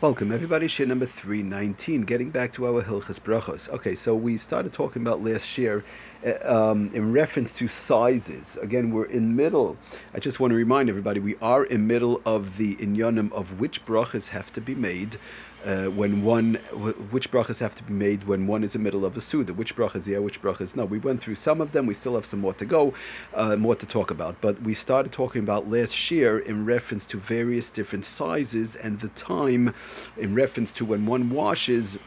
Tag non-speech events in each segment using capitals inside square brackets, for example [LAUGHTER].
Welcome, everybody. Shiur number 319. Getting back to our Hilchas Brachos. Okay, so we started talking about last year um, in reference to sizes. Again, we're in middle. I just want to remind everybody we are in middle of the inyanim of which brachas have to be made uh, when one, which brachas have to be made when one is in the middle of a suda, which brachas yeah, which brachas no. We went through some of them. We still have some more to go, uh, more to talk about. But we started talking about last year in reference to various different sizes and the time, in reference to when one washes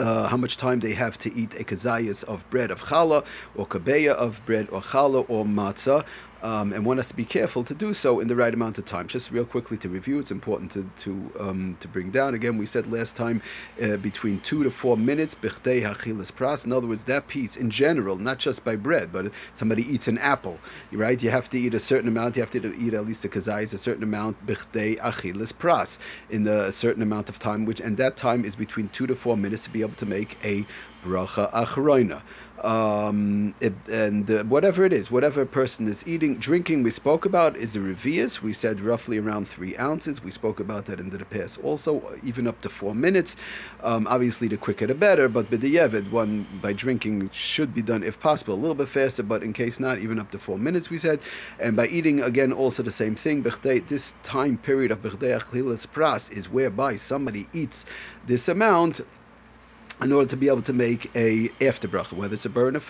uh, how much time they have to eat a kazayas of bread of challah or kabeya of bread or challah or matzah um, and one has to be careful to do so in the right amount of time. Just real quickly to review, it's important to to, um, to bring down. Again, we said last time uh, between two to four minutes. Pras. In other words, that piece in general, not just by bread, but somebody eats an apple, right? You have to eat a certain amount. You have to eat at least a kazayis, a certain amount. Achilas pras in a certain amount of time, which and that time is between two to four minutes to be able to make a bracha achroina um, it, and whatever it is, whatever a person is eating, drinking, we spoke about is a revius. We said roughly around three ounces. We spoke about that in the past also, even up to four minutes. Um, obviously, the quicker the better, but b'diyevid, one by drinking should be done if possible a little bit faster, but in case not, even up to four minutes, we said. And by eating, again, also the same thing. This time period of b'chdei pras is whereby somebody eats this amount in order to be able to make a after bracha, whether it's a burn of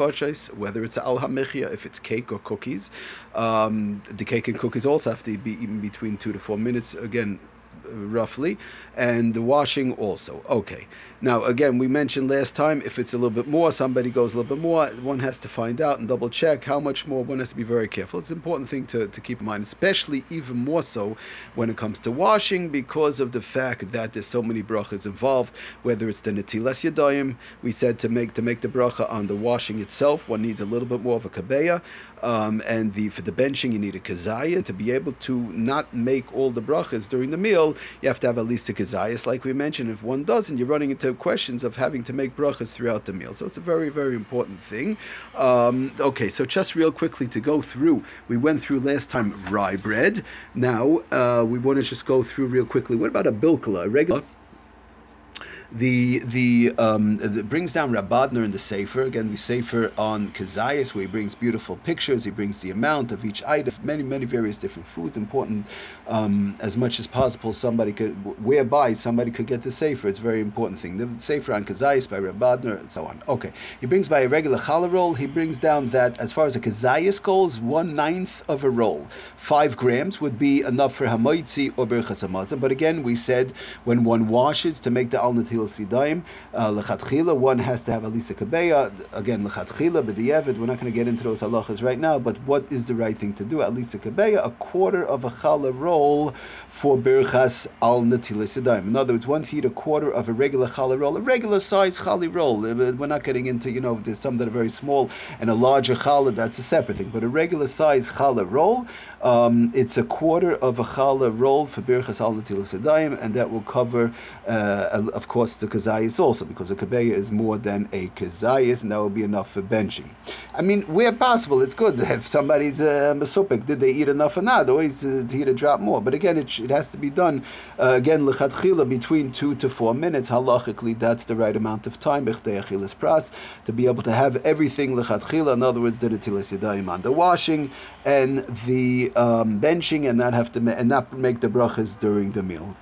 whether it's al hamichia, if it's cake or cookies. Um, the cake and cookies also have to be eaten between two to four minutes. Again, roughly, and the washing also. Okay. Now, again, we mentioned last time if it's a little bit more, somebody goes a little bit more, one has to find out and double check how much more. One has to be very careful. It's an important thing to, to keep in mind, especially even more so when it comes to washing because of the fact that there's so many brachas involved, whether it's the netilas yadayim, we said to make to make the bracha on the washing itself, one needs a little bit more of a kabeya. Um, and the for the benching you need a kazaya to be able to not make all the brachas during the meal. You have to have at least a kazayas, like we mentioned. If one doesn't, you're running into questions of having to make brachas throughout the meal. So it's a very, very important thing. Um, okay, so just real quickly to go through, we went through last time rye bread. Now uh, we want to just go through real quickly. What about a bilkala, a regular? The the, um, the brings down Rav Bodner in the Sefer. Again, the Sefer on Kazayas, where he brings beautiful pictures. He brings the amount of each item, many many various different foods. Important um, as much as possible. Somebody could whereby somebody could get the Sefer. It's a very important thing. The Sefer on Kazayas by Rav Bodner and so on. Okay, he brings by a regular challah roll. He brings down that as far as a Kazayas goes, one ninth of a roll, five grams would be enough for Hamoitzi or Hamazon. But again, we said when one washes to make the al Natilas Yidayim, uh, lechatchila, one has to have at least a kabeya. Again, lechatchila, but we're not going to get into those halachas right now, but what is the right thing to do? At least a kabeya, a quarter of a challah roll for birchas al natilis yidayim. In other words, once you eat a quarter of a regular challah roll, a regular size challah roll, uh, we're not getting into, you know, there's some that are very small and a larger challah, that's a separate thing, but a regular size challah roll, um, it's a quarter of a challah roll for birchas al natilis yidayim, and that will cover, uh, of course, the kazayas also, because a kabeya is more than a kazayas, and that will be enough for benching. I mean, where possible, it's good if somebody's a uh, masupik. Did they eat enough or not? Always uh, to drop more. But again, it, it has to be done uh, again lechatchila between two to four minutes. Halachically, that's the right amount of time. pras to be able to have everything lechatchila. In other words, the netilas yadayim on the washing and the um, benching, and not have to and not make the brachas during the meal.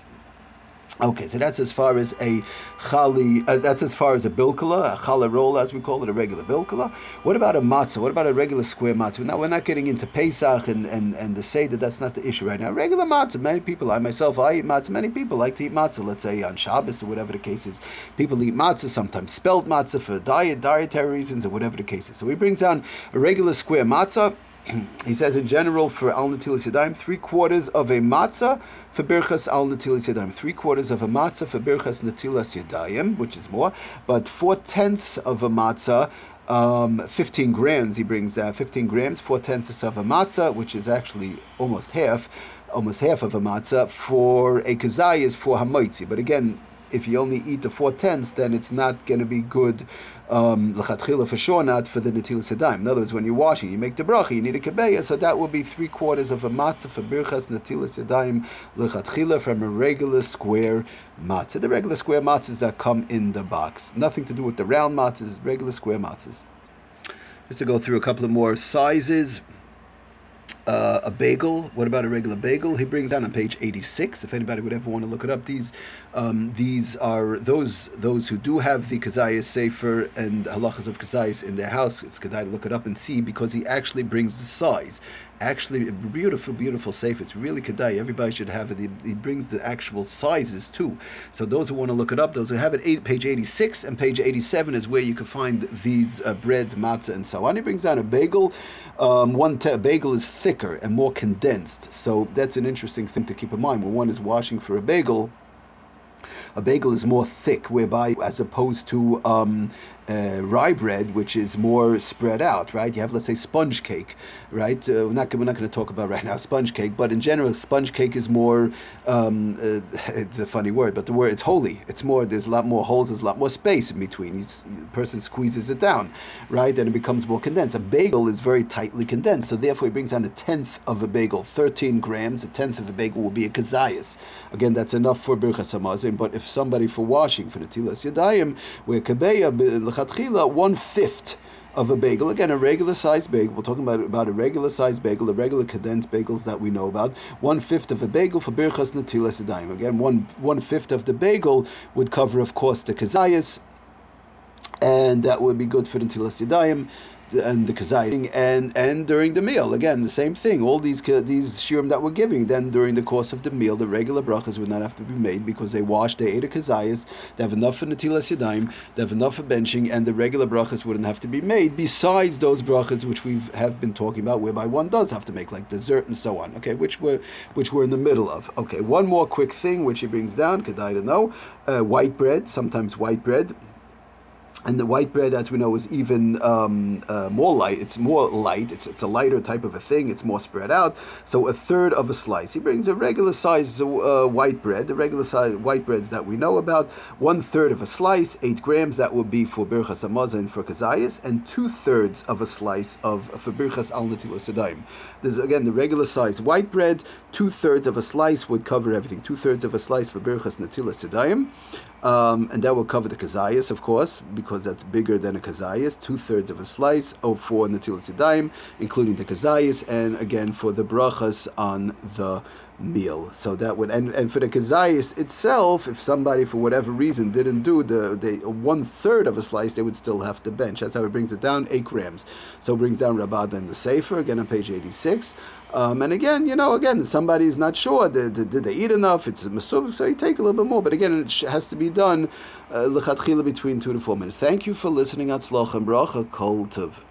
Okay, so that's as far as a chali. Uh, that's as far as a bilkala, a challah roll, as we call it, a regular bilkala. What about a matzah? What about a regular square matzah? Now we're not getting into Pesach and and and the that that's not the issue right now. Regular matzah. Many people, I myself, I eat matzah. Many people like to eat matzah. Let's say on Shabbos or whatever the case is. People eat matzah sometimes spelled matzah for diet, dietary reasons, or whatever the case is. So he brings down a regular square matzah [CLEARS THROAT] he says in general for al natilis yadayim, three quarters of a matzah for birchas al natilis yadayim, three quarters of a matzah for birchas natilas yadayim, which is more, but four tenths of a matzah. Um, 15 grams, he brings uh, 15 grams, four tenths of a matzah, which is actually almost half, almost half of a matzah, for a kazayas for hamaitzi. But again, if you only eat the four tenths, then it's not going to be good um, for sure, not for the Natilas Yadayim. In other words, when you're washing, you make the bracha, you need a kebeya, so that will be three quarters of a matzah for birchas Natilas Yadayim lechatchila from a regular square matzah. The regular square matzahs that come in the box. Nothing to do with the round matzahs, regular square matzahs. Just to go through a couple of more sizes uh, a bagel. What about a regular bagel? He brings down on page 86. If anybody would ever want to look it up, these um, these are those those who do have the Kazayas Sefer and halachas of Kazayas in their house. It's good to look it up and see because he actually brings the size actually beautiful, beautiful safe. It's really kedai. Everybody should have it. He, he, brings the actual sizes too. So those who want to look it up, those who have it, eight, page 86 and page 87 is where you can find these uh, breads, matzah, and so on. He brings down a bagel. Um, one te- bagel is thicker and more condensed. So that's an interesting thing to keep in mind. When one is washing for a bagel, a bagel is more thick, whereby as opposed to um, uh, rye bread, which is more spread out, right? You have, let's say, sponge cake, right? Uh, we're not, we're not going to talk about [LAUGHS] right now sponge cake, but in general, sponge cake is more, um, uh, [LAUGHS] it's a funny word, but the word, it's holy. It's more, there's a lot more holes, there's a lot more space in between. The person squeezes it down, right? And it becomes more condensed. A bagel is very tightly condensed, so therefore it brings down a tenth of a bagel, 13 grams, a tenth of a bagel will be a kazayas. Again, that's enough for birchas hamazon, but if somebody for washing, for the tilas yadayim, where kabeya, lechatchila one fifth of a bagel. Again, a regular sized bagel. We're talking about, about a regular sized bagel, the regular condensed bagels that we know about. One fifth of a bagel for birchas natilas. Again, one one fifth of the bagel would cover, of course, the kazayas, and that would be good for the sedayim and the kazaying and and during the meal again the same thing. All these these shiurim that we're giving then during the course of the meal the regular brachas would not have to be made because they washed they ate a kazayas they have enough for natilas yadayim they have enough for benching and the regular brachas wouldn't have to be made besides those brachas which we have been talking about whereby one does have to make like dessert and so on okay which we're which we're in the middle of. Okay one more quick thing which he brings down kedai to know uh, white bread sometimes white bread and the white bread, as we know, is even um, uh, more light. It's more light. It's, it's a lighter type of a thing. It's more spread out. So a third of a slice. He brings a regular size uh, white bread, the regular size white breads that we know about. One third of a slice, eight grams. That would be for birchas hamazon for kazayas, and two thirds of a slice of for birchas al natilas There's again the regular size white bread. Two thirds of a slice would cover everything. Two thirds of a slice for birchas natilas um, and that will cover the kazayas, of course, because that's bigger than a kazayas. Two thirds of a slice of four natilas yadayim, including the kazayas, and again for the brachas on the meal. So that would and, and for the kazayas itself, if somebody for whatever reason didn't do the, the one third of a slice, they would still have to bench. That's how it brings it down, eight grams. So brings down Rabada and the Sefer again on page eighty six. Um, and again, you know, again, somebody's not sure. Did, did, did they eat enough? It's a masub, so you take a little bit more. But again, it has to be done uh, between two to four minutes. Thank you for listening. Atzloch and bracha kol tov.